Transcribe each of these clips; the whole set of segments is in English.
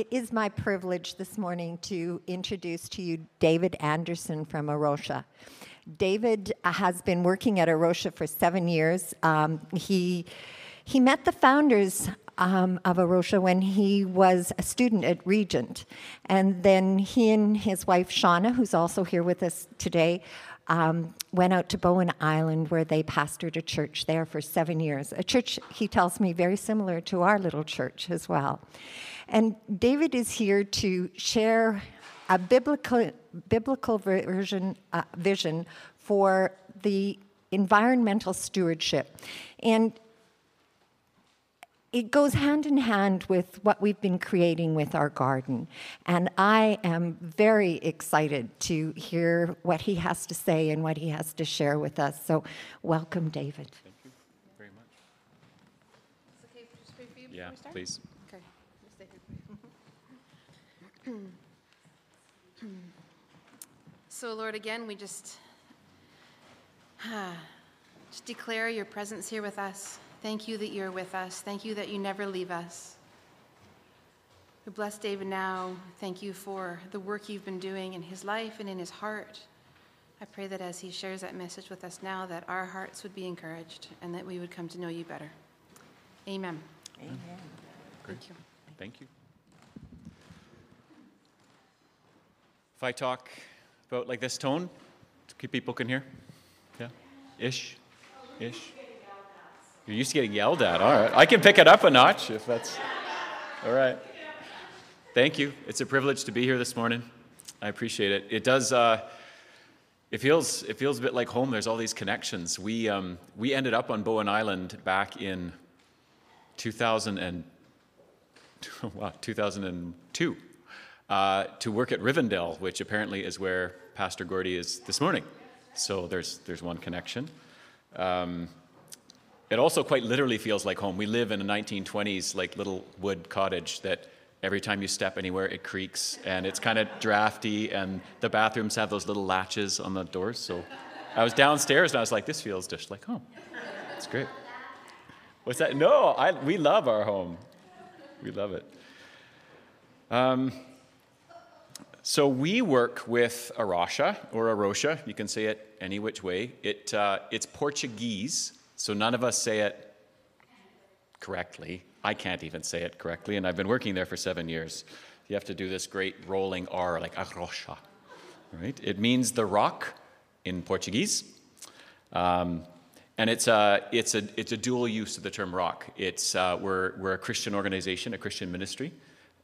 it is my privilege this morning to introduce to you David Anderson from A Rocha. David has been working at A Rocha for seven years. Um, he, he met the founders um, of A Rocha when he was a student at Regent. And then he and his wife, Shauna, who's also here with us today, um, went out to Bowen Island where they pastored a church there for seven years. A church, he tells me, very similar to our little church as well. And David is here to share a biblical, biblical version, uh, vision for the environmental stewardship. And it goes hand in hand with what we've been creating with our garden. And I am very excited to hear what he has to say and what he has to share with us. So, welcome, David. Thank you very much. It's okay if just pray for you before Yeah, we start? please. Okay. Just stay here, please. So, Lord, again, we just, just declare your presence here with us. Thank you that you're with us. Thank you that you never leave us. We bless David now. Thank you for the work you've been doing in his life and in his heart. I pray that as he shares that message with us now, that our hearts would be encouraged and that we would come to know you better. Amen. Amen. Thank you. Thank you. If I talk about like this tone, people can hear? Yeah? Ish? Ish? You're used to getting yelled at. All right. I can pick it up a notch if that's. All right. Thank you. It's a privilege to be here this morning. I appreciate it. It does. Uh, it feels. It feels a bit like home. There's all these connections. We um, we ended up on Bowen Island back in 2000 and wow, 2002 uh, to work at Rivendell, which apparently is where Pastor Gordy is this morning. So there's there's one connection. Um, it also quite literally feels like home. We live in a 1920s like little wood cottage that every time you step anywhere it creaks and it's kind of drafty and the bathrooms have those little latches on the doors. So I was downstairs and I was like, this feels just like home. It's great. What's that? No, I, we love our home. We love it. Um, so we work with A or A Rocha. You can say it any which way. It, uh, it's Portuguese. So none of us say it correctly. I can't even say it correctly, and I've been working there for seven years. You have to do this great rolling R, like arrocha, right? It means the rock in Portuguese. Um, and it's a, it's, a, it's a dual use of the term rock. It's, uh, we're, we're a Christian organization, a Christian ministry,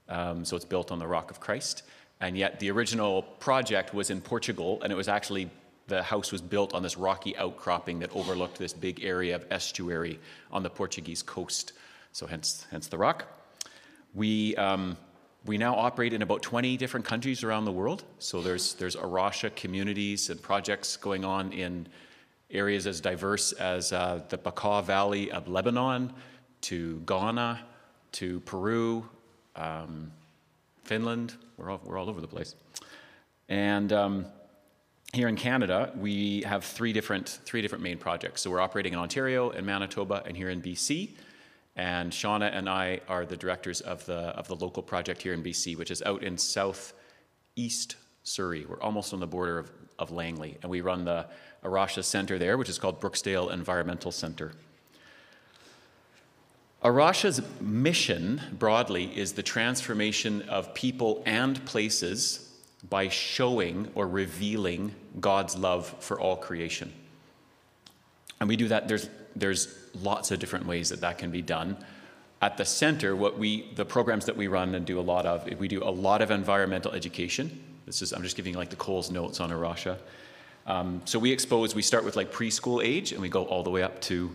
um, so it's built on the rock of Christ. And yet the original project was in Portugal, and it was actually the house was built on this rocky outcropping that overlooked this big area of estuary on the Portuguese coast. So hence, hence the rock. We, um, we now operate in about 20 different countries around the world. So there's, there's A Rocha communities and projects going on in areas as diverse as uh, the Bekaa Valley of Lebanon to Ghana to Peru, um, Finland. We're all, we're all over the place. And um, here in Canada, we have three different, three different main projects. So we're operating in Ontario and Manitoba and here in BC. And Shauna and I are the directors of the, of the local project here in BC, which is out in southeast Surrey. We're almost on the border of, of Langley. And we run the A Rocha Center there, which is called Brooksdale Environmental Center. A Rocha's mission, broadly, is the transformation of people and places by showing or revealing God's love for all creation. And we do that, there's, there's lots of different ways that that can be done. At the center, what we, the programs that we run and do a lot of, we do a lot of environmental education. This is, I'm just giving like the Coles notes on A Rocha. Um, so we expose, we start with like preschool age and we go all the way up to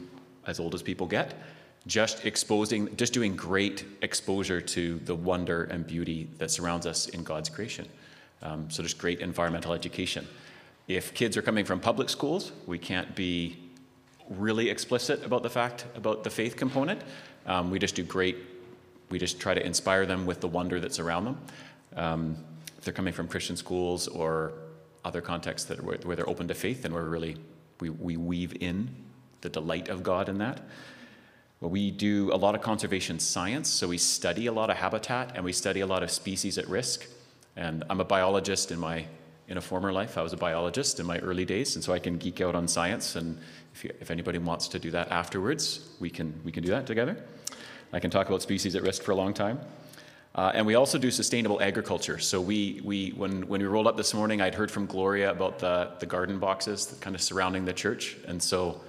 as old as people get. Just exposing, just doing great exposure to the wonder and beauty that surrounds us in God's creation. Um, so there's great environmental education. If kids are coming from public schools, we can't be really explicit about the fact about the faith component. Um, we just do great, we just try to inspire them with the wonder that's around them. Um, if they're coming from Christian schools or other contexts that where, where they're open to faith, then we're really, we, we weave in the delight of God in that. We do a lot of conservation science, so we study a lot of habitat and we study a lot of species at risk. And I'm a biologist in my in a former life. I was a biologist in my early days, and so I can geek out on science. And if, you, if anybody wants to do that afterwards, we can we can do that together. I can talk about species at risk for a long time. Uh, and we also do sustainable agriculture. So we, we when, when we rolled up this morning, I'd heard from Gloria about the, the garden boxes kind of surrounding the church. And so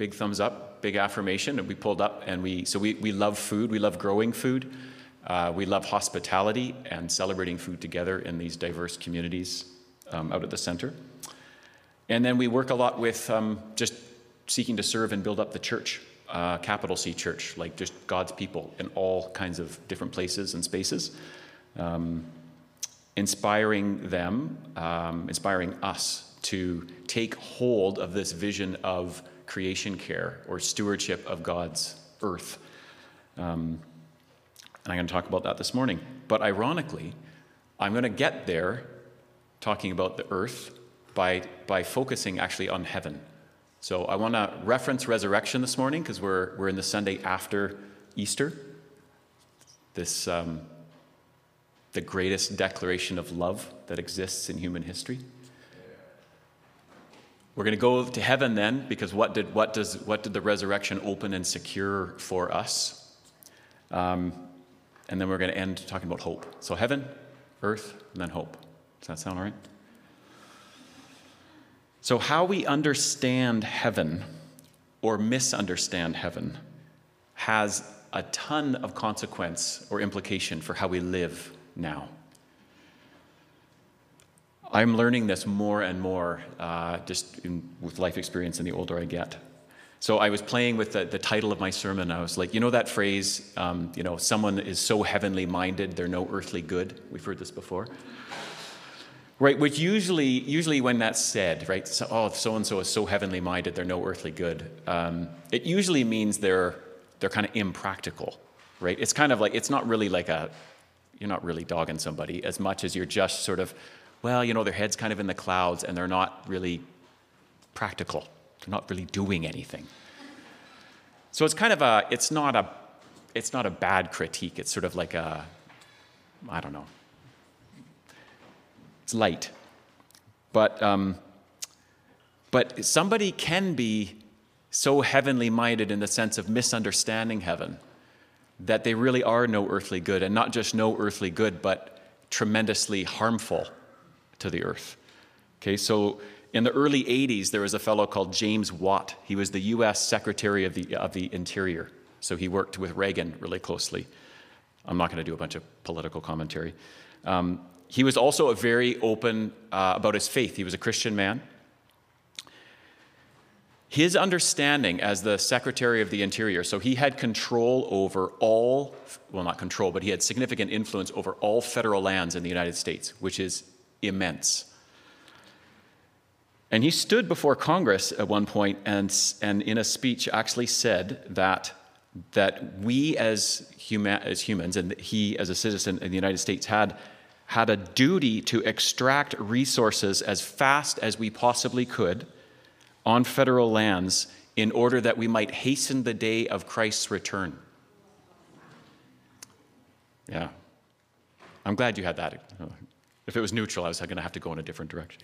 big thumbs up big affirmation, and we pulled up, and we so we, we love food, we love growing food, uh, we love hospitality and celebrating food together in these diverse communities um, out at the center. And then we work a lot with um, just seeking to serve and build up the church, uh, capital C church, like just God's people in all kinds of different places and spaces, um, inspiring them, um, inspiring us to take hold of this vision of creation care or stewardship of God's earth. Um, and I'm going to talk about that this morning. But ironically, I'm going to get there talking about the earth by, by focusing actually on heaven. So I want to reference resurrection this morning because we're, we're in the Sunday after Easter. This, um, the greatest declaration of love that exists in human history. We're going to go to heaven then, because what did, what does, what did the resurrection open and secure for us? Um, and then we're going to end talking about hope. So, heaven, earth, and then hope. Does that sound all right? So, how we understand heaven or misunderstand heaven has a ton of consequence or implication for how we live now. I'm learning this more and more uh, just in, with life experience and the older I get. So I was playing with the, the title of my sermon. I was like, you know that phrase, um, you know, someone is so heavenly minded, they're no earthly good. We've heard this before. Right, which usually, usually when that's said, right, so, oh, so and so is so heavenly minded, they're no earthly good. Um, it usually means they're they're kind of impractical, right? It's kind of like it's not really like a you're not really dogging somebody as much as you're just sort of well, you know, their head's kind of in the clouds and they're not really practical. They're not really doing anything. So it's kind of a, it's not a, it's not a bad critique. It's sort of like a, I don't know. It's light. But, um, but somebody can be so heavenly minded in the sense of misunderstanding heaven that they really are no earthly good, and not just no earthly good, but tremendously harmful to the earth. Okay, so in the early 80s, there was a fellow called James Watt. He was the US Secretary of the, of the Interior. So he worked with Reagan really closely. I'm not going to do a bunch of political commentary. Um, he was also a very open uh, about his faith. He was a Christian man. His understanding as the Secretary of the Interior, so he had control over all, well, not control, but he had significant influence over all federal lands in the United States, which is immense. And he stood before Congress at one point and, and in a speech actually said that, that we as, human, as humans, and he as a citizen in the United States, had, had a duty to extract resources as fast as we possibly could on federal lands in order that we might hasten the day of Christ's return. Yeah. I'm glad you had that uh, if it was neutral, I was going to have to go in a different direction.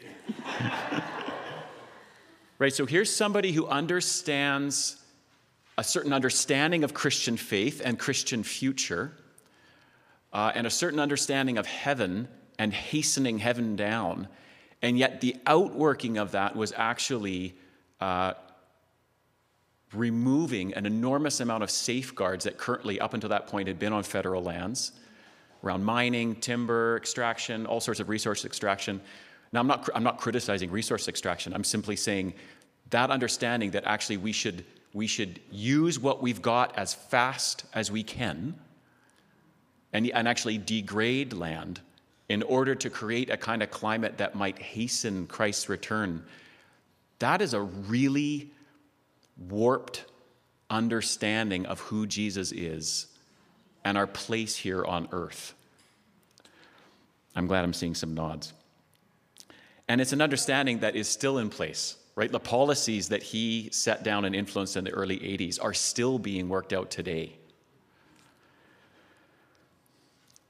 right, so here's somebody who understands a certain understanding of Christian faith and Christian future, uh, and a certain understanding of heaven and hastening heaven down. And yet, the outworking of that was actually uh, removing an enormous amount of safeguards that currently, up until that point, had been on federal lands around mining, timber extraction, all sorts of resource extraction. Now, I'm not, I'm not criticizing resource extraction. I'm simply saying that understanding that actually we should, we should use what we've got as fast as we can and, and actually degrade land in order to create a kind of climate that might hasten Christ's return. That is a really warped understanding of who Jesus is and our place here on earth. I'm glad I'm seeing some nods. And it's an understanding that is still in place right? The policies that he set down and influenced in the early 80s are still being worked out today.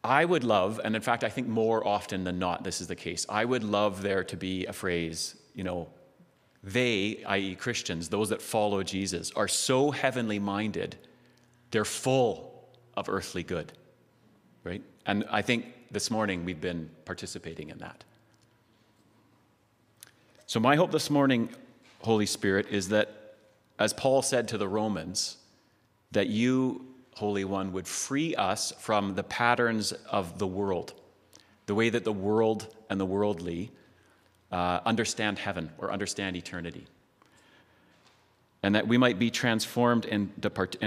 I would love, and in fact, I think more often than not, this is the case. I would love there to be a phrase, you know, they, i.e., Christians, those that follow Jesus, are so heavenly minded, they're full of earthly good, right? And I think this morning we've been participating in that. So, my hope this morning, Holy Spirit, is that, as Paul said to the Romans, that you Holy One, would free us from the patterns of the world, the way that the world and the worldly uh, understand heaven or understand eternity. And that we might be transformed and,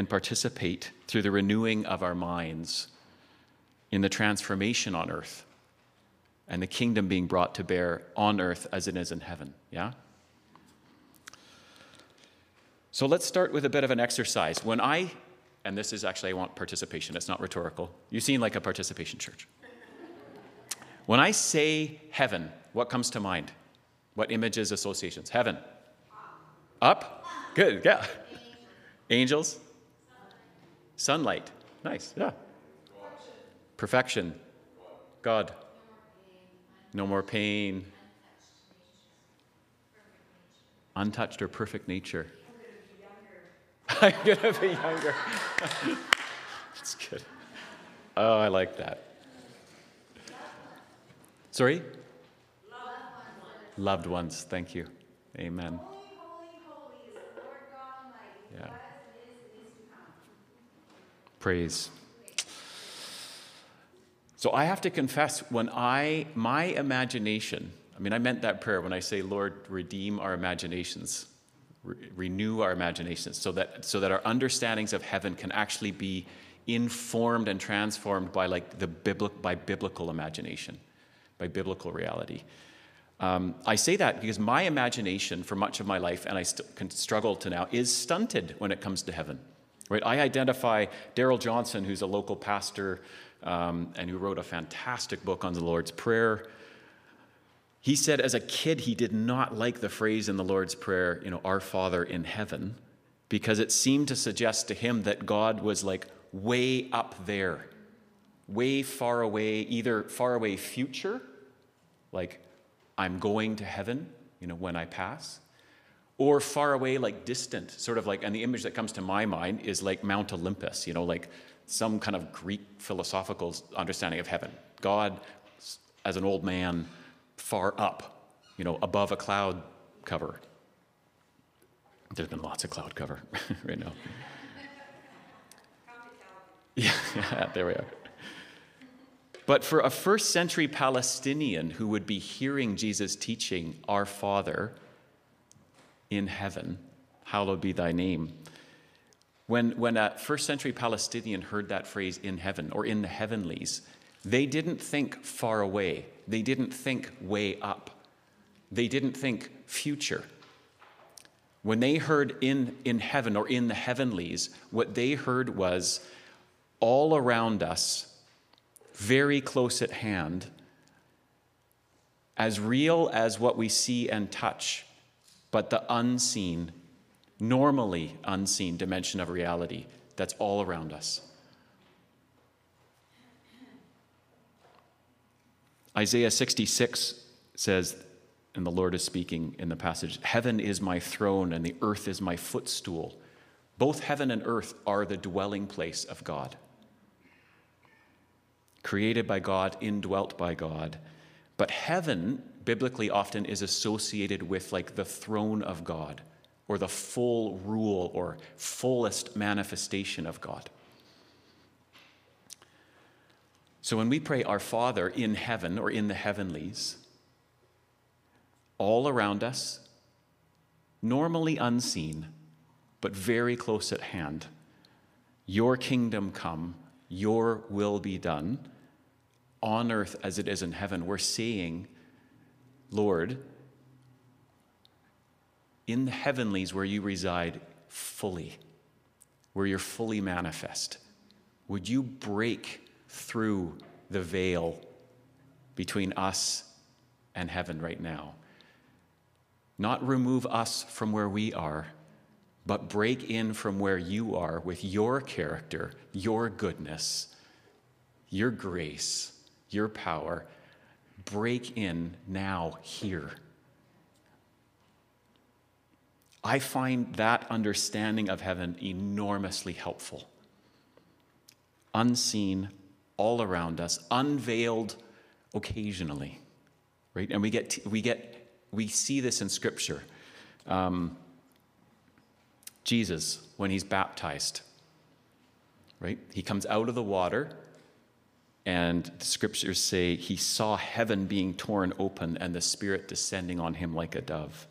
participate through the renewing of our minds in the transformation on earth and the kingdom being brought to bear on earth as it is in heaven. Yeah? So let's start with a bit of an exercise. When I and this is actually, I want participation, it's not rhetorical. You seem like a participation church. When I say heaven, what comes to mind? What images, associations? Heaven. Up? Good, yeah. Angels? Sunlight. Nice, yeah. Perfection. God. No more pain. Untouched or perfect nature. I'm going to be younger. That's good. Oh, I like that. Sorry? Loved ones. Thank you. Amen. Yeah. Praise. So I have to confess, when I, my imagination, I mean, I meant that prayer when I say, Lord, redeem our imaginations re- renew our imaginations so that, so that our understandings of heaven can actually be informed and transformed by like the biblical, by biblical imagination, by biblical reality. Um, I say that because my imagination for much of my life, and I st- can struggle to now, is stunted when it comes to heaven. Right? I identify Darrell Johnson, who's a local pastor um, and who wrote a fantastic book on the Lord's Prayer. He said as a kid he did not like the phrase in the Lord's Prayer, you know, Our Father in heaven, because it seemed to suggest to him that God was like way up there, way far away, either far away future, like I'm going to heaven, you know, when I pass, or far away, like distant, sort of like, and the image that comes to my mind is like Mount Olympus, you know, like some kind of Greek philosophical understanding of heaven. God as an old man far up, you know, above a cloud cover. There's been lots of cloud cover right now. yeah, yeah, there we are. But for a first century Palestinian who would be hearing Jesus teaching, Our Father in heaven, hallowed be thy name. When, when a first century Palestinian heard that phrase in heaven or in the heavenlies, they didn't think far away. They didn't think way up. They didn't think future. When they heard in, in heaven or in the heavenlies, what they heard was all around us, very close at hand, as real as what we see and touch, but the unseen, normally unseen dimension of reality that's all around us. Isaiah 66 says, and the Lord is speaking in the passage Heaven is my throne and the earth is my footstool. Both heaven and earth are the dwelling place of God. Created by God, indwelt by God. But heaven, biblically, often is associated with like the throne of God or the full rule or fullest manifestation of God. So when we pray, Our Father in heaven or in the heavenlies, all around us, normally unseen, but very close at hand, Your kingdom come, Your will be done, on earth as it is in heaven. We're saying, Lord, in the heavenlies where you reside fully, where you're fully manifest, would you break through the veil between us and heaven right now. not remove us from where we are, but break in from where you are with your character, your goodness, your grace, your power. Break in now, here. I find that understanding of heaven enormously helpful. Unseen, all around us, unveiled occasionally, right? And we get, we get, we see this in Scripture. Um, Jesus, when he's baptized, right? He comes out of the water, and the scriptures say he saw heaven being torn open and the Spirit descending on him like a dove.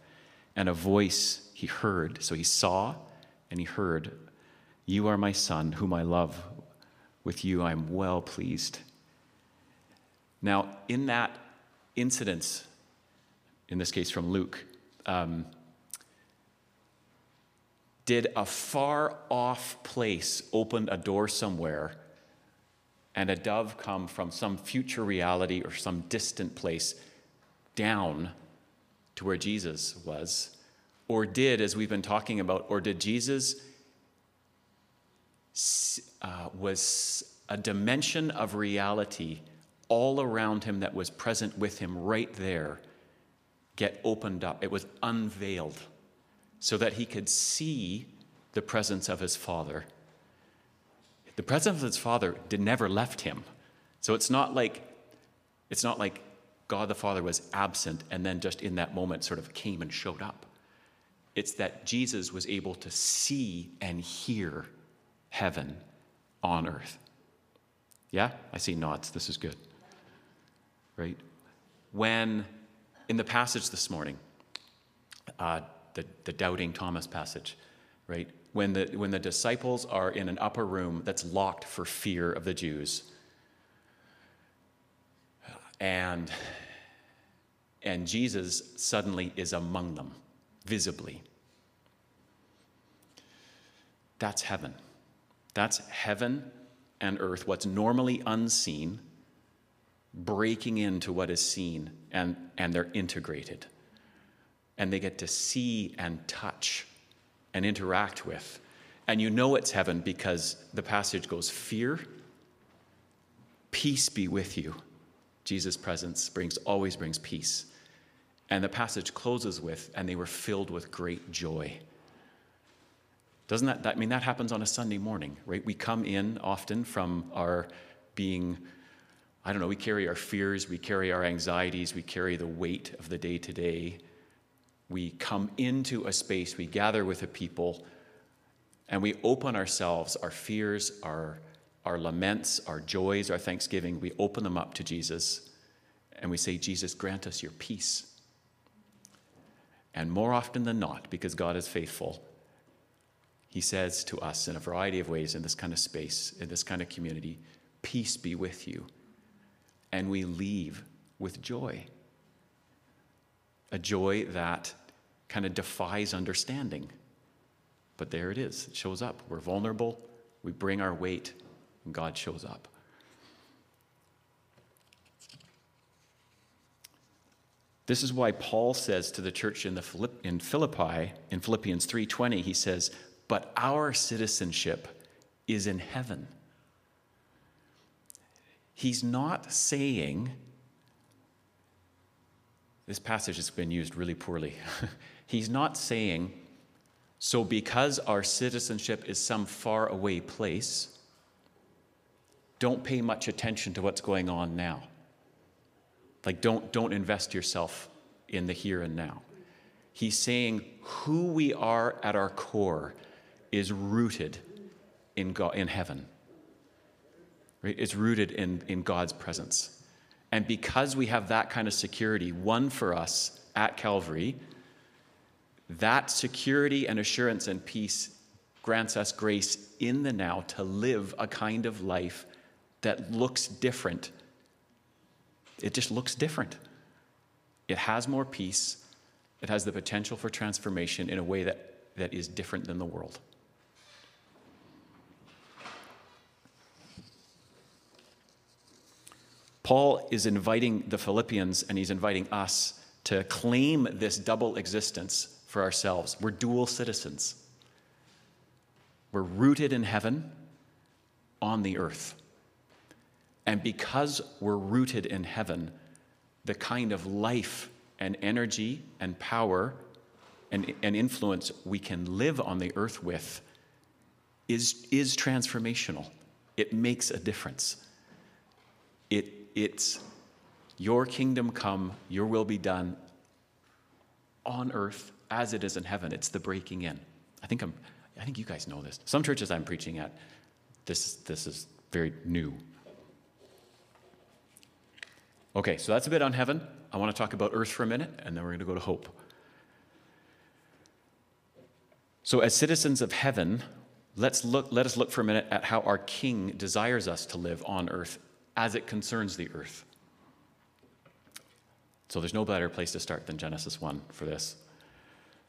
And a voice he heard. So he saw and he heard, You are my son, whom I love. With you I am well pleased. Now, in that incident, in this case from Luke, um, did a far off place open a door somewhere and a dove come from some future reality or some distant place down to where Jesus was? Or did, as we've been talking about, or did Jesus uh, was a dimension of reality all around him that was present with him right there get opened up? It was unveiled so that he could see the presence of his Father. The presence of his Father did never left him. So it's not like it's not like God the Father was absent and then just in that moment sort of came and showed up. It's that Jesus was able to see and hear heaven on earth. Yeah? I see nods. This is good. Right? When, in the passage this morning, uh, the, the doubting Thomas passage, right? When the, when the disciples are in an upper room that's locked for fear of the Jews, and, and Jesus suddenly is among them, visibly. That's heaven. That's heaven and earth, what's normally unseen, breaking into what is seen, and, and they're integrated. And they get to see and touch and interact with. And you know it's heaven because the passage goes fear, peace be with you. Jesus' presence brings always brings peace. And the passage closes with, and they were filled with great joy. Doesn't that, I mean that happens on a Sunday morning, right? We come in often from our being, I don't know, we carry our fears, we carry our anxieties, we carry the weight of the day to day. We come into a space, we gather with a people, and we open ourselves, our fears, our, our laments, our joys, our thanksgiving, we open them up to Jesus, and we say, Jesus, grant us your peace. And more often than not, because God is faithful, he says to us in a variety of ways in this kind of space, in this kind of community, Peace be with you. And we leave with joy. A joy that kind of defies understanding. But there it is, it shows up. We're vulnerable, we bring our weight, and God shows up. This is why Paul says to the church in, the Philipp- in Philippi, in Philippians 3:20, he says, but our citizenship is in heaven. He's not saying, this passage has been used really poorly. He's not saying, so because our citizenship is some far away place, don't pay much attention to what's going on now. Like, don't, don't invest yourself in the here and now. He's saying who we are at our core is rooted in, God, in heaven. Right? It's rooted in, in God's presence. And because we have that kind of security, won for us at Calvary, that security and assurance and peace grants us grace in the now to live a kind of life that looks different. It just looks different. It has more peace. It has the potential for transformation in a way that, that is different than the world. Paul is inviting the Philippians and he's inviting us to claim this double existence for ourselves. We're dual citizens. We're rooted in heaven on the earth. And because we're rooted in heaven, the kind of life and energy and power and, and influence we can live on the earth with is, is transformational. It makes a difference. It, it's your kingdom come, your will be done on earth as it is in heaven. It's the breaking in. I think, I'm, I think you guys know this. Some churches I'm preaching at, this, this is very new. Okay, so that's a bit on heaven. I want to talk about earth for a minute, and then we're going to go to hope. So, as citizens of heaven, let's look, let us look for a minute at how our King desires us to live on earth as it concerns the earth. So there's no better place to start than Genesis 1 for this.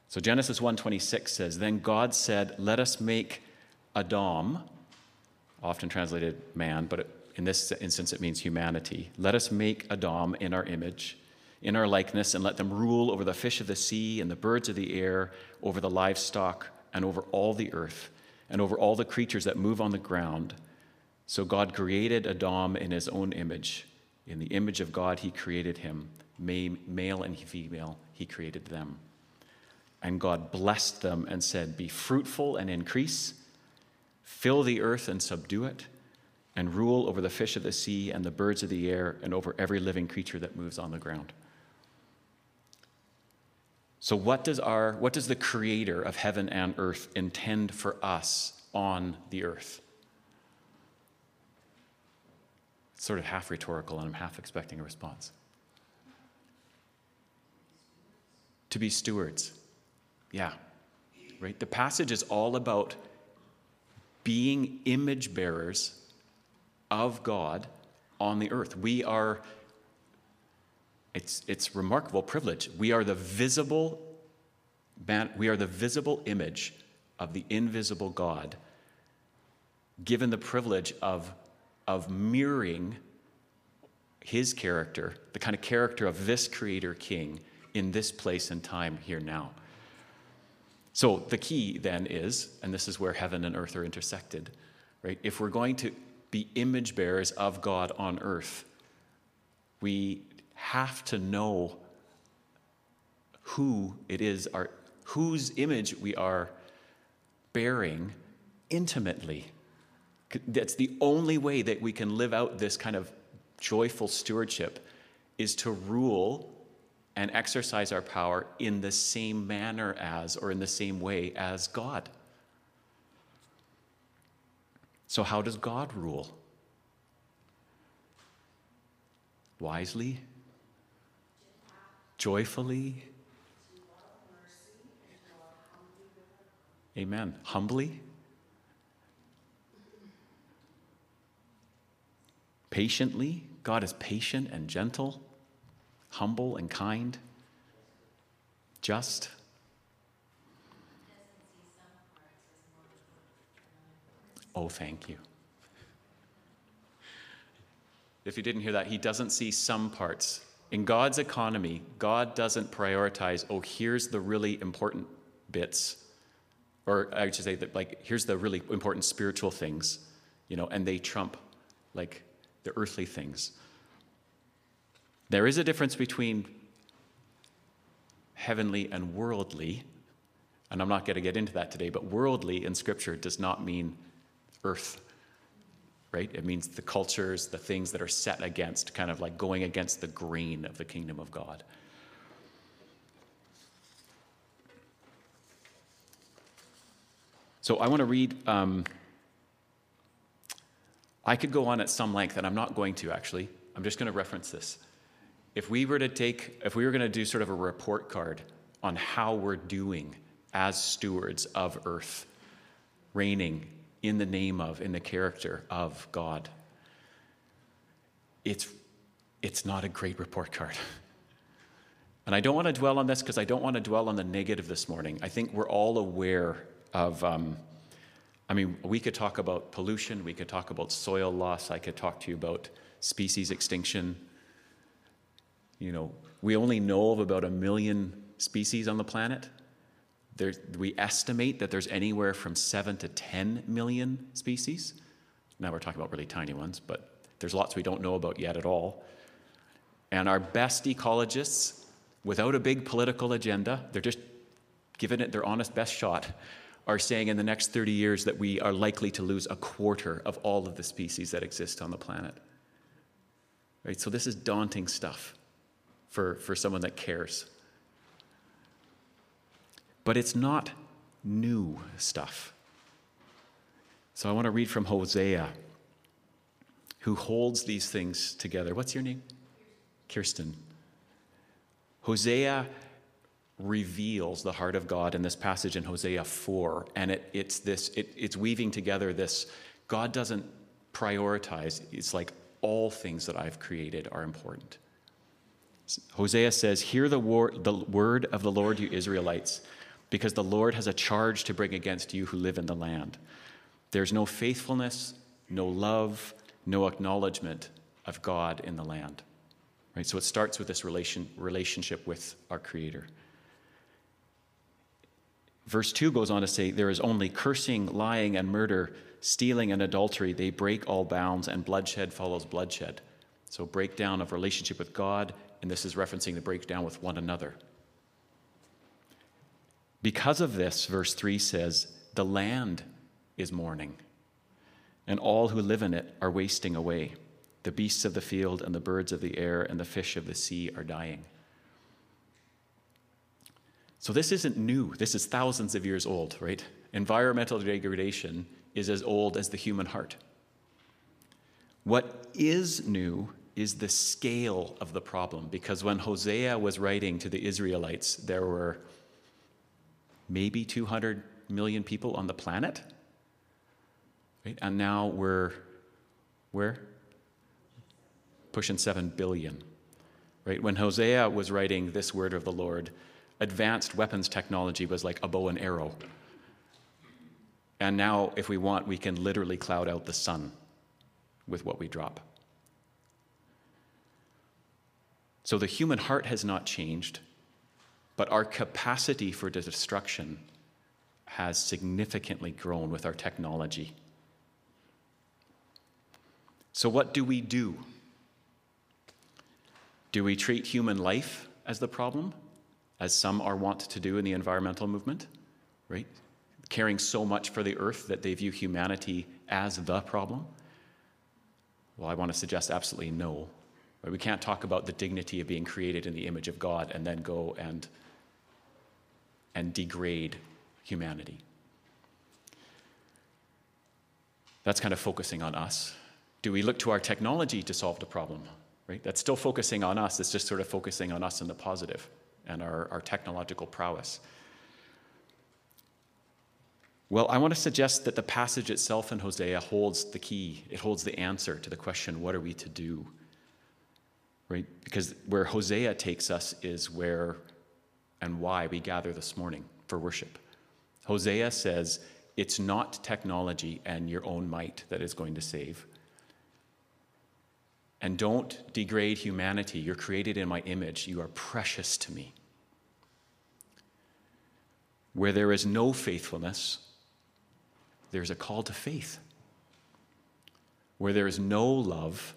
So Genesis 1:26 says, "Then God said, let us make Adam, often translated man, but in this instance it means humanity. Let us make Adam in our image, in our likeness, and let them rule over the fish of the sea and the birds of the air, over the livestock, and over all the earth, and over all the creatures that move on the ground." So God created Adam in his own image. In the image of God, he created him. Male and female, he created them. And God blessed them and said, Be fruitful and increase, fill the earth and subdue it, and rule over the fish of the sea and the birds of the air and over every living creature that moves on the ground. So, what does, our, what does the creator of heaven and earth intend for us on the earth? Sort of half rhetorical, and I'm half expecting a response. To be stewards. Yeah, right? The passage is all about being image bearers of God on the earth. We are, it's, it's remarkable privilege. We are the visible, we are the visible image of the invisible God, given the privilege of of mirroring his character, the kind of character of this creator king in this place and time here now. So the key then is, and this is where heaven and earth are intersected, right? If we're going to be image bearers of God on earth, we have to know who it is, our, whose image we are bearing intimately. That's the only way that we can live out this kind of joyful stewardship is to rule and exercise our power in the same manner as or in the same way as God. So, how does God rule? Wisely? Joyfully? Amen. Humbly? Patiently. God is patient and gentle, humble and kind, just. Oh, thank you. If you didn't hear that, he doesn't see some parts. In God's economy, God doesn't prioritize, oh, here's the really important bits. Or I should say that, like, here's the really important spiritual things, you know, and they trump, like, the earthly things. There is a difference between heavenly and worldly, and I'm not going to get into that today, but worldly in Scripture does not mean earth, right? It means the cultures, the things that are set against, kind of like going against the grain of the kingdom of God. So I want to read. Um, I could go on at some length, and I'm not going to actually. I'm just going to reference this. If we were to take, if we were going to do sort of a report card on how we're doing as stewards of earth, reigning in the name of, in the character of God, it's, it's not a great report card. And I don't want to dwell on this because I don't want to dwell on the negative this morning. I think we're all aware of um, I mean, we could talk about pollution, we could talk about soil loss, I could talk to you about species extinction. You know, we only know of about a million species on the planet. There, we estimate that there's anywhere from 7 to 10 million species. Now we're talking about really tiny ones, but there's lots we don't know about yet at all. And our best ecologists, without a big political agenda, they're just giving it their honest best shot, are saying in the next 30 years that we are likely to lose a quarter of all of the species that exist on the planet. Right? So this is daunting stuff for, for someone that cares. But it's not new stuff. So I want to read from Hosea, who holds these things together. What's your name? Kirsten. Hosea reveals the heart of God in this passage in Hosea 4, and it, it's this, it, it's weaving together this God doesn't prioritize. It's like all things that I've created are important. Hosea says, Hear the, war, the word of the Lord, you Israelites because the Lord has a charge to bring against you who live in the land. There's no faithfulness, no love, no acknowledgement of God in the land. Right? So it starts with this relation, relationship with our Creator. Verse 2 goes on to say, There is only cursing, lying, and murder, stealing, and adultery. They break all bounds, and bloodshed follows bloodshed. So, breakdown of relationship with God, and this is referencing the breakdown with one another. Because of this, verse 3 says, the land is mourning, and all who live in it are wasting away. The beasts of the field and the birds of the air and the fish of the sea are dying. So, this isn't new. This is thousands of years old, right? Environmental degradation is as old as the human heart. What is new is the scale of the problem, because when Hosea was writing to the Israelites, there were maybe 200 million people on the planet. Right? And now we're where? Pushing 7 billion. Right? When Hosea was writing this word of the Lord, advanced weapons technology was like a bow and arrow. And now, if we want, we can literally cloud out the sun with what we drop. So the human heart has not changed. But our capacity for destruction has significantly grown with our technology. So, what do we do? Do we treat human life as the problem, as some are wont to do in the environmental movement, right? Caring so much for the earth that they view humanity as the problem? Well, I want to suggest absolutely no. Right? We can't talk about the dignity of being created in the image of God and then go and and degrade humanity. That's kind of focusing on us. Do we look to our technology to solve the problem? Right? That's still focusing on us. It's just sort of focusing on us in the positive and our, our technological prowess. Well, I want to suggest that the passage itself in Hosea holds the key. It holds the answer to the question, what are we to do? Right? Because where Hosea takes us is where and why we gather this morning for worship. Hosea says it's not technology and your own might that is going to save. And don't degrade humanity. You're created in my image. You are precious to me. Where there is no faithfulness, there's a call to faith. Where there is no love,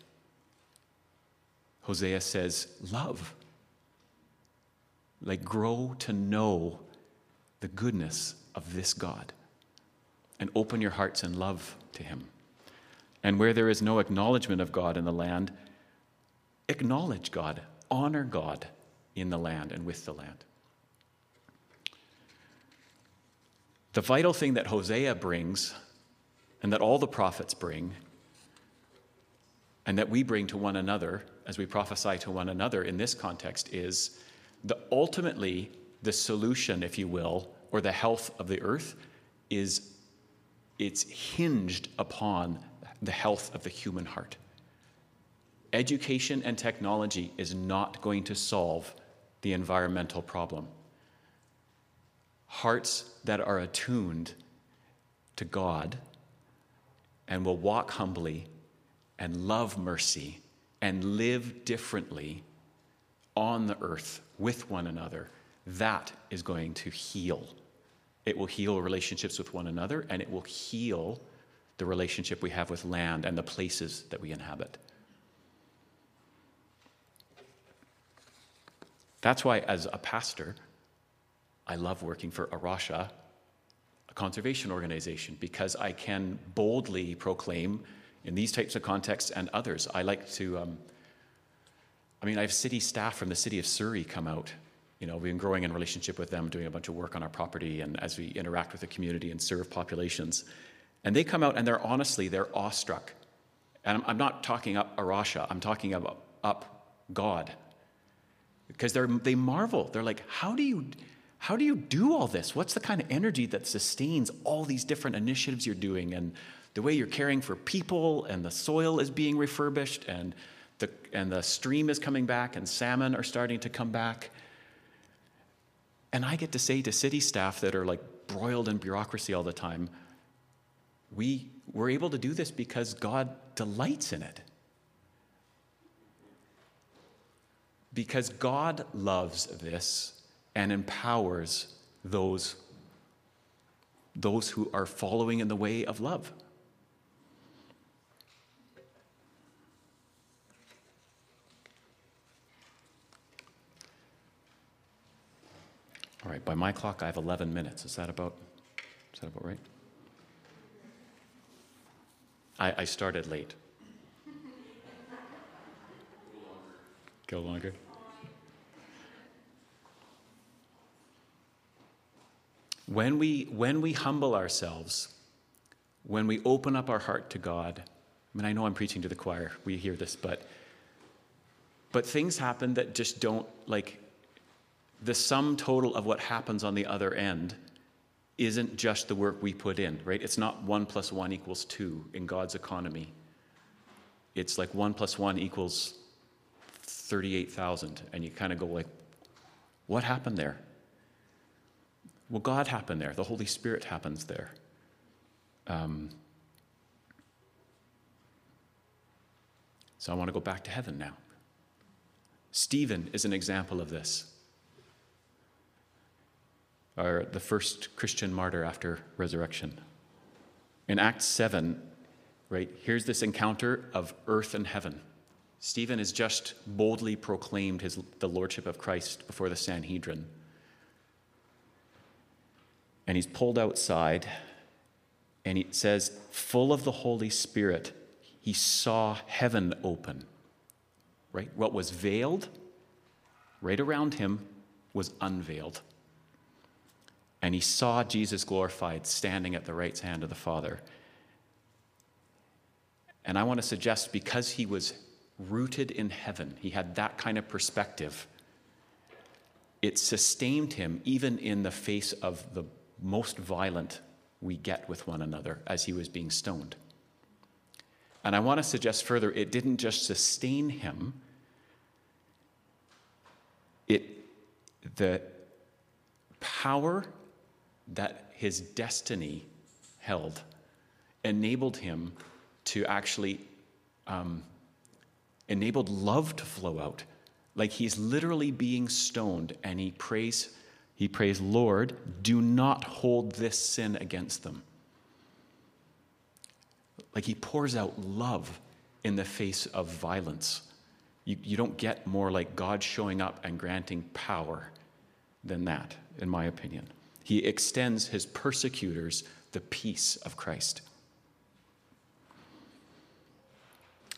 Hosea says, love. Like, grow to know the goodness of this God and open your hearts in love to Him. And where there is no acknowledgement of God in the land, acknowledge God, honor God in the land and with the land. The vital thing that Hosea brings and that all the prophets bring and that we bring to one another as we prophesy to one another in this context is the ultimately the solution, if you will, or the health of the earth is it's hinged upon the health of the human heart. Education and technology is not going to solve the environmental problem. Hearts that are attuned to God and will walk humbly and love mercy and live differently on the earth with one another, that is going to heal. It will heal relationships with one another, and it will heal the relationship we have with land and the places that we inhabit. That's why, as a pastor, I love working for A Rocha, a conservation organization, because I can boldly proclaim in these types of contexts and others. I like to, um, I mean, I have city staff from the city of Surrey come out. You know, we've been growing in relationship with them, doing a bunch of work on our property, and as we interact with the community and serve populations. And they come out and they're honestly, they're awestruck. And I'm, not talking up A Rocha, I'm talking about up God. Because they marvel. They're like, how do you, how do you do all this? What's the kind of energy that sustains all these different initiatives you're doing and the way you're caring for people and the soil is being refurbished and the, and the stream is coming back and salmon are starting to come back. And I get to say to city staff that are like broiled in bureaucracy all the time, we were able to do this because God delights in it. Because God loves this and empowers those, those who are following in the way of love. All right, by my clock, I have 11 minutes. Is that about, is that about right? I, I started late. Go longer. When we, when we humble ourselves, when we open up our heart to God, I mean, I know I'm preaching to the choir, we hear this, but, but things happen that just don't, like, the sum total of what happens on the other end isn't just the work we put in, right? It's not one plus one equals two in God's economy. It's like one plus one equals 38,000. And you kind of go like, what happened there? Well, God happened there. The Holy Spirit happens there. Um, so I want to go back to heaven now. Stephen is an example of this. Or the first Christian martyr after resurrection. In Acts 7, right, here's this encounter of earth and heaven. Stephen has just boldly proclaimed his, the lordship of Christ before the Sanhedrin and he's pulled outside, and he says, full of the Holy Spirit, he saw heaven open. Right? What was veiled right around him was unveiled. And he saw Jesus glorified standing at the right hand of the Father. And I want to suggest because he was rooted in heaven, he had that kind of perspective, it sustained him even in the face of the most violent we get with one another as he was being stoned. And I want to suggest further, it didn't just sustain him, it, the power that his destiny held enabled him to actually um, enabled love to flow out like he's literally being stoned and he prays he prays, Lord, do not hold this sin against them. Like he pours out love in the face of violence. You, you don't get more like God showing up and granting power than that, in my opinion. He extends his persecutors the peace of Christ.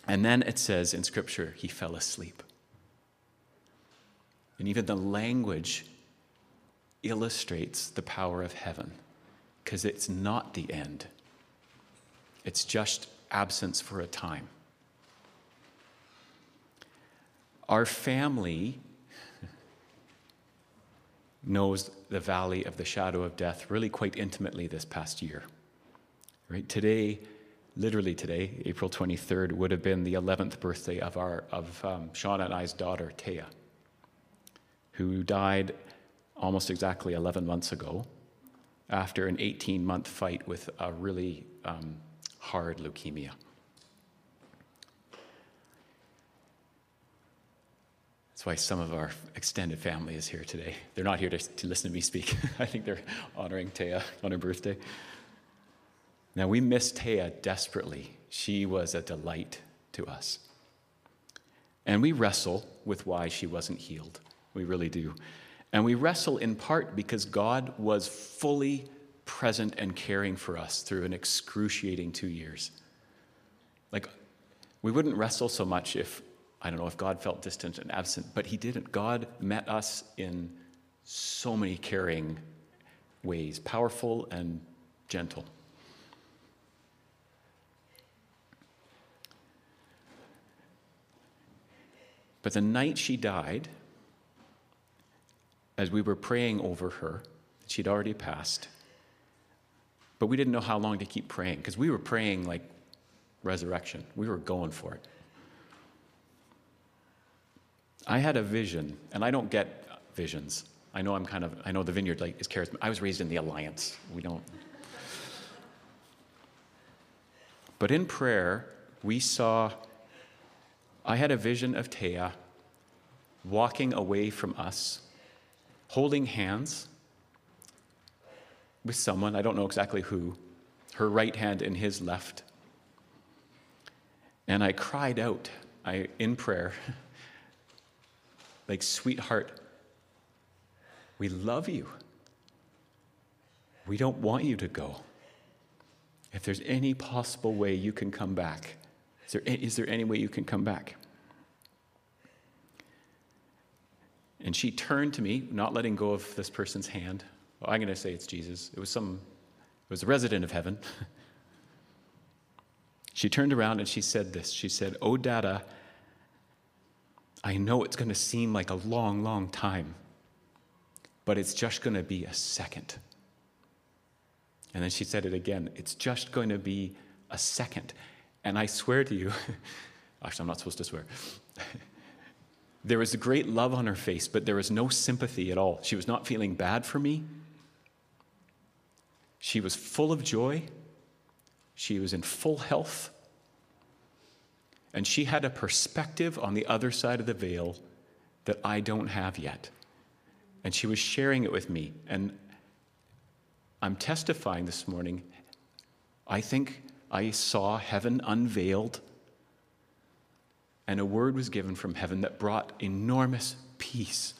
And then it says in Scripture, he fell asleep. And even the language illustrates the power of heaven because it's not the end, it's just absence for a time. Our family knows the valley of the shadow of death really quite intimately this past year. Right? Today, literally today, April 23rd, would have been the 11th birthday of, our, of um, Sean and I's daughter, Taya, who died almost exactly 11 months ago after an 18 month fight with a really um, hard leukemia. That's why some of our extended family is here today. They're not here to, to listen to me speak. I think they're honoring Taya on her birthday. Now, we miss Taya desperately. She was a delight to us. And we wrestle with why she wasn't healed. We really do. And we wrestle in part because God was fully present and caring for us through an excruciating two years. Like, we wouldn't wrestle so much if, I don't know, if God felt distant and absent, but He didn't. God met us in so many caring ways, powerful and gentle. But the night she died, as we were praying over her, she'd already passed, but we didn't know how long to keep praying because we were praying like resurrection. We were going for it. I had a vision, and I don't get visions. I know I'm kind of, I know the vineyard like is charismatic. I was raised in the alliance. We don't. But in prayer, we saw I had a vision of Taya walking away from us, holding hands with someone, I don't know exactly who, her right hand in his left. And I cried out I, in prayer, like, sweetheart, we love you. We don't want you to go. If there's any possible way you can come back, is there, is there any way you can come back? And she turned to me, not letting go of this person's hand. Well, I'm going to say it's Jesus. It was some, it was a resident of heaven. she turned around and she said this. She said, Oh, Dada, I know it's going to seem like a long, long time, but it's just going to be a second. And then she said it again. It's just going to be a second. And I swear to you, actually, I'm not supposed to swear. there was a great love on her face, but there was no sympathy at all. She was not feeling bad for me. She was full of joy. She was in full health. And she had a perspective on the other side of the veil that I don't have yet. And she was sharing it with me. And I'm testifying this morning. I think I saw heaven unveiled, and a word was given from heaven that brought enormous peace.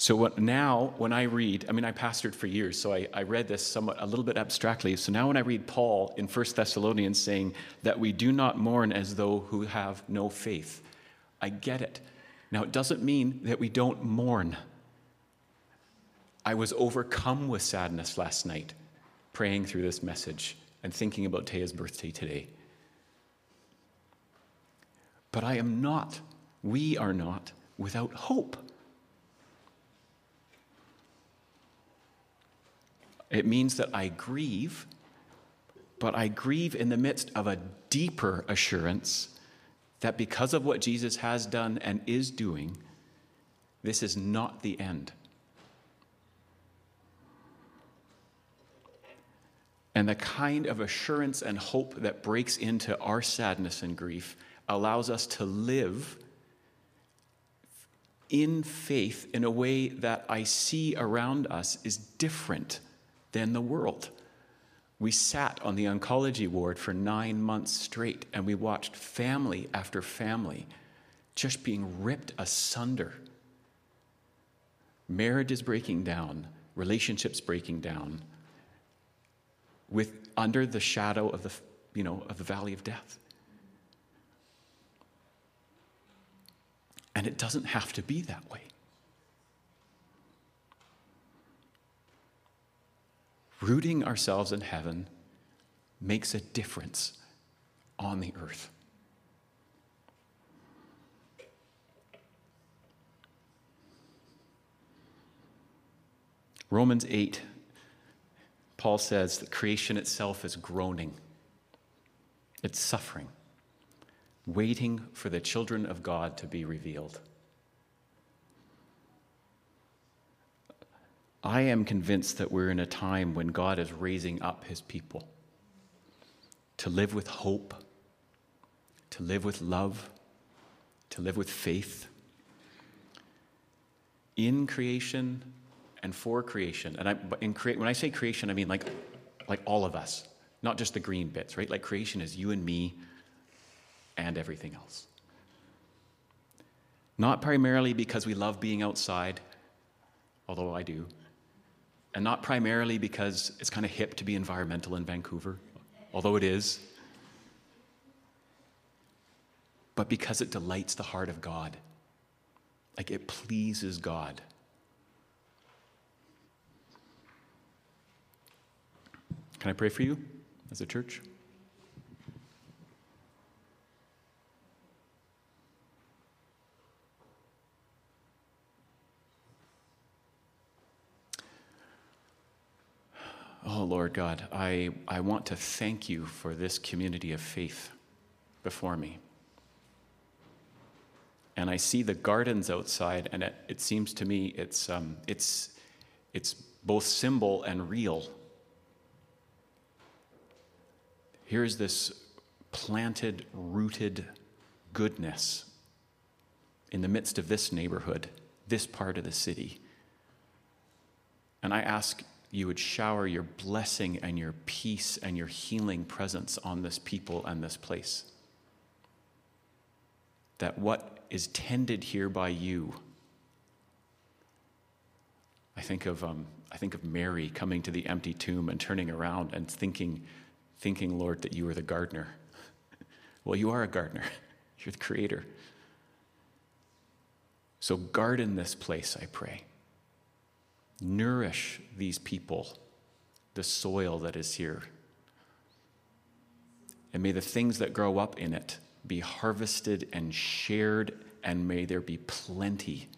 So what, now, when I read, I mean, I pastored for years, so I, I read this somewhat a little bit abstractly. So now, when I read Paul in 1 Thessalonians saying that we do not mourn as though who have no faith, I get it. Now, it doesn't mean that we don't mourn. I was overcome with sadness last night praying through this message and thinking about Taya's birthday today. But I am not, we are not, without hope. It means that I grieve, but I grieve in the midst of a deeper assurance that because of what Jesus has done and is doing, this is not the end. And the kind of assurance and hope that breaks into our sadness and grief allows us to live in faith in a way that I see around us is different than the world. We sat on the oncology ward for nine months straight and we watched family after family just being ripped asunder. Marriage is breaking down, relationships breaking down with under the shadow of the, you know, of the valley of death. And it doesn't have to be that way. Rooting ourselves in heaven makes a difference on the earth. Romans 8 Paul says that creation itself is groaning, it's suffering, waiting for the children of God to be revealed. I am convinced that we're in a time when God is raising up his people. to live with hope, to live with love, to live with faith in creation and for creation. And I, in crea- when I say creation, I mean like, like all of us, not just the green bits, right? Like creation is you and me and everything else. Not primarily because we love being outside, although I do, and not primarily because it's kind of hip to be environmental in Vancouver, although it is, but because it delights the heart of God. Like it pleases God. Can I pray for you as a church? Oh, Lord God, I, I want to thank you for this community of faith before me. And I see the gardens outside, and it, it seems to me it's, um, it's, it's both symbol and real. Here's this planted, rooted goodness in the midst of this neighborhood, this part of the city. And I ask you would shower your blessing and your peace and your healing presence on this people and this place. That what is tended here by you, I think of, um, I think of Mary coming to the empty tomb and turning around and thinking, thinking, Lord, that you are the gardener. well, you are a gardener, you're the creator. So garden this place, I pray. Nourish these people, the soil that is here. And may the things that grow up in it be harvested and shared, and may there be plenty.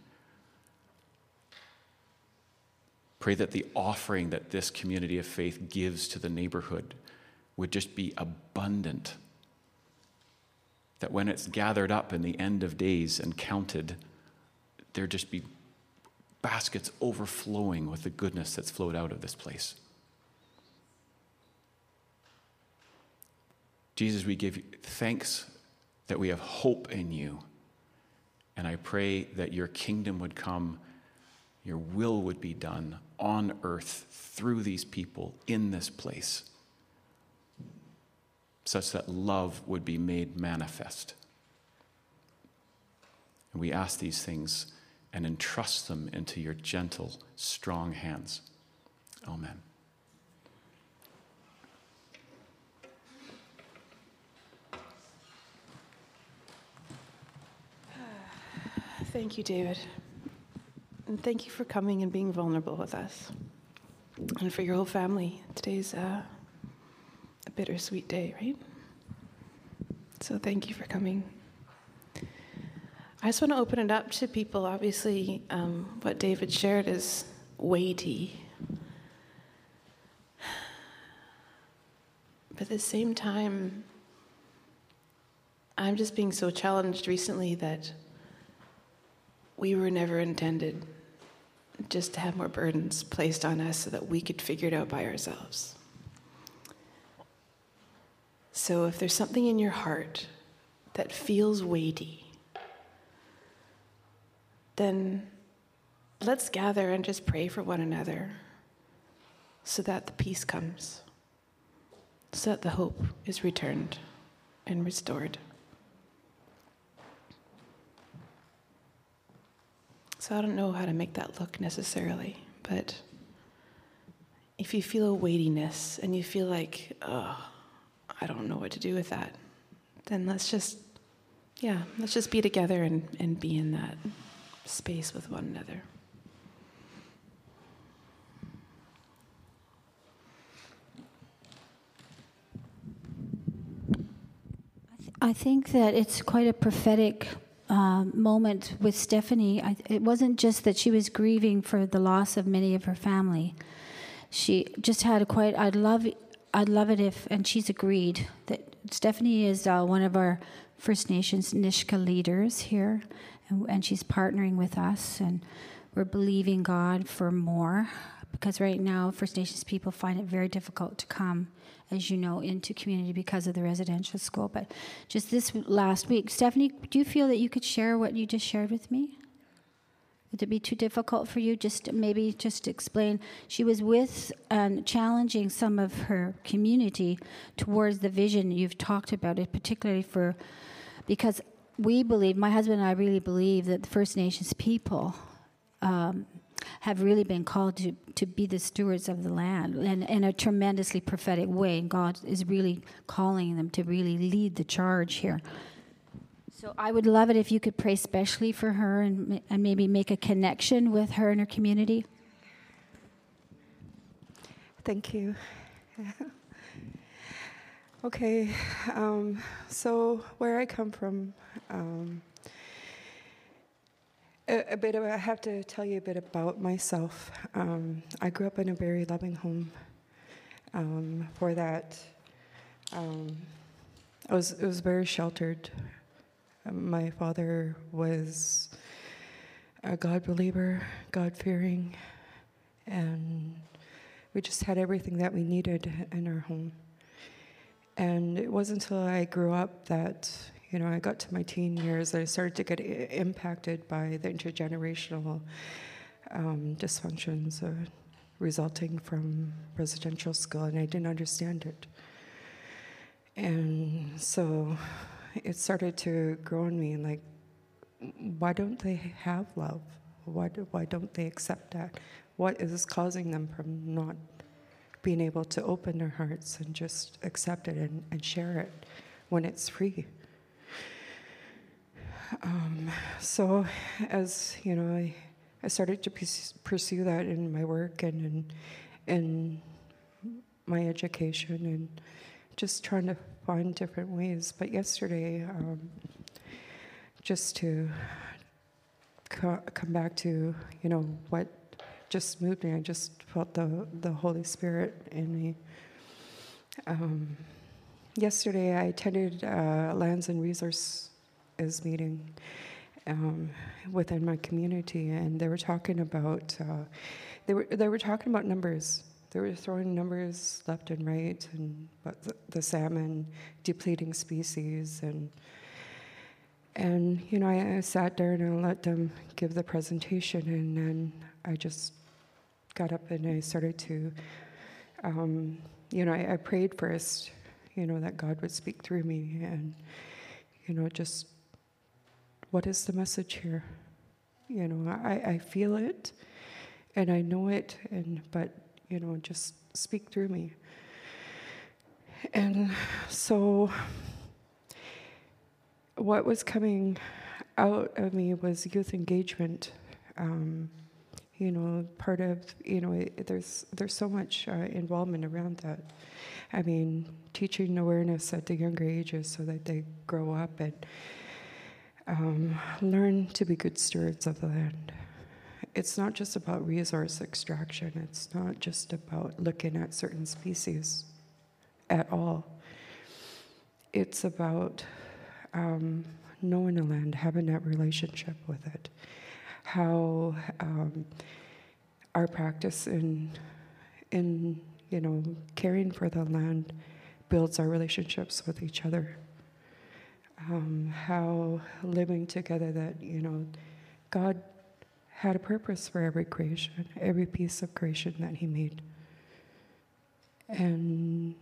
Pray that the offering that this community of faith gives to the neighborhood would just be abundant. That when it's gathered up in the end of days and counted, there'd just be baskets overflowing with the goodness that's flowed out of this place. Jesus, we give thanks that we have hope in you. And I pray that your kingdom would come, your will would be done on earth through these people in this place, such that love would be made manifest. And we ask these things and entrust them into your gentle, strong hands. Amen. Thank you, David. And thank you for coming and being vulnerable with us. And for your whole family. Today's uh, a bittersweet day, right? So thank you for coming. I just want to open it up to people. Obviously, um, what David shared is weighty. But at the same time, I'm just being so challenged recently that we were never intended just to have more burdens placed on us so that we could figure it out by ourselves. So if there's something in your heart that feels weighty, then let's gather and just pray for one another so that the peace comes, so that the hope is returned and restored. So I don't know how to make that look necessarily, but if you feel a weightiness and you feel like, oh, I don't know what to do with that, then let's just, yeah, let's just be together and, and be in that space with one another. I think that it's quite a prophetic uh, moment with Stephanie. I, it wasn't just that she was grieving for the loss of many of her family. She just had a quite. I'd love. I'd love it if, and she's agreed that Stephanie is uh, one of our First Nations Nisga'a leaders here, and, and she's partnering with us, and we're believing God for more because right now First Nations people find it very difficult to come, as you know, into community because of the residential school. But just this last week, Stephanie, do you feel that you could share what you just shared with me? Would it be too difficult for you? Just maybe just explain. She was with and challenging some of her community towards the vision you've talked about it, particularly for because we believe, my husband and I really believe that the First Nations people um, have really been called to, to be the stewards of the land and in a tremendously prophetic way. And God is really calling them to really lead the charge here. So I would love it if you could pray specially for her and, and maybe make a connection with her and her community. Thank you. okay, um, so where I come from, um, a, a, bit of, I have to tell you a bit about myself. Um, I grew up in a very loving home. Um, for that, um, I was, it was very sheltered my father was a God believer, God fearing, and we just had everything that we needed in our home. And it wasn't until I grew up that, you know, I got to my teen years that I started to get I- impacted by the intergenerational um, dysfunctions uh, resulting from residential school, and I didn't understand it. And so it started to grow on me like, why don't they have love? Why, do, why don't they accept that? What is causing them from not being able to open their hearts and just accept it and, and share it when it's free? Um, so, as you know, I, I started to pursue that in my work and in, in my education and just trying to find different ways. But yesterday, um, just to co- come back to, you know, what just moved me, I just felt the, the Holy Spirit in me. Um, yesterday, I attended a Lands and Resources meeting um, within my community, and they were talking about uh, they were they were talking about numbers they were throwing numbers left and right, and but the, the salmon depleting species, and and you know I, I sat there and I let them give the presentation, and then I just got up and I started to, um, you know, I, I prayed first, you know, that God would speak through me, and you know, just what is the message here? You know, I, I feel it, and I know it, and but you know, just speak through me. And so, what was coming out of me was youth engagement. Um, you know, part of you know, it, there's there's so much uh, involvement around that. I mean, teaching awareness at the younger ages so that they grow up and um, learn to be good stewards of the land it's not just about resource extraction, it's not just about looking at certain species at all. It's about um, knowing the land, having that relationship with it, how um, our practice in, in you know, caring for the land builds our relationships with each other. Um, how living together that, you know, God had a purpose for every creation, every piece of creation that he made. And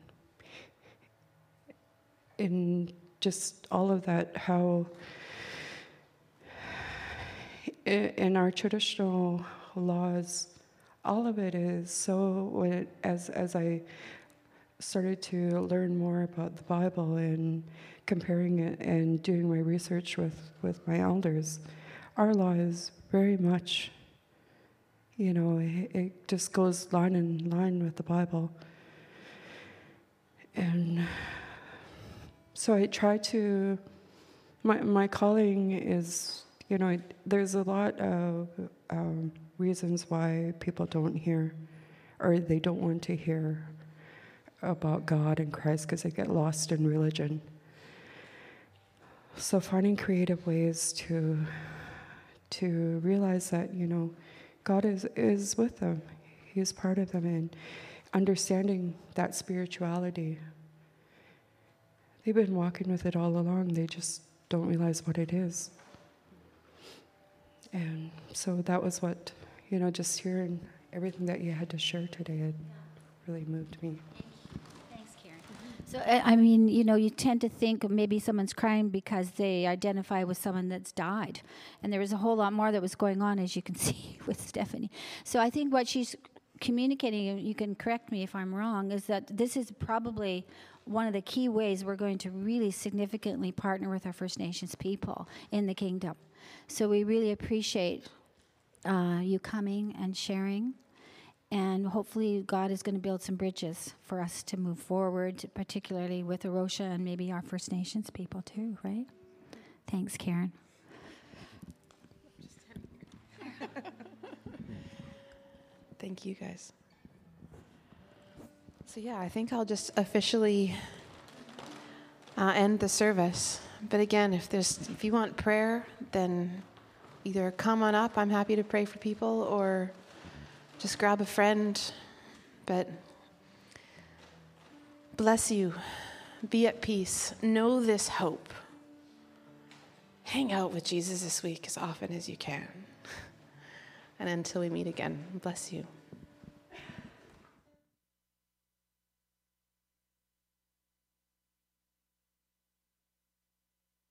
in just all of that, how in our traditional laws, all of it is so. It, as as I started to learn more about the Bible and comparing it and doing my research with with my elders, our law is very much, you know, it, it just goes line in line with the Bible. And so I try to, my, my calling is, you know, there's a lot of um, reasons why people don't hear or they don't want to hear about God and Christ because they get lost in religion. So finding creative ways to to realize that, you know, God is, is with them. He is part of them, and understanding that spirituality. They've been walking with it all along. They just don't realize what it is. And so that was what, you know, just hearing everything that you had to share today, it really moved me. So, I mean, you know, you tend to think maybe someone's crying because they identify with someone that's died. And there was a whole lot more that was going on, as you can see with Stephanie. So, I think what she's communicating, and you can correct me if I'm wrong, is that this is probably one of the key ways we're going to really significantly partner with our First Nations people in the kingdom. So, we really appreciate uh, you coming and sharing. And hopefully, God is going to build some bridges for us to move forward, particularly with A Rocha and maybe our First Nations people too, right? Thanks, Karen. Thank you, guys. So, yeah, I think I'll just officially uh, end the service. But again, if there's if you want prayer, then either come on up. I'm happy to pray for people, or just grab a friend. But bless you. Be at peace. Know this hope. Hang out with Jesus this week as often as you can. And until we meet again, bless you.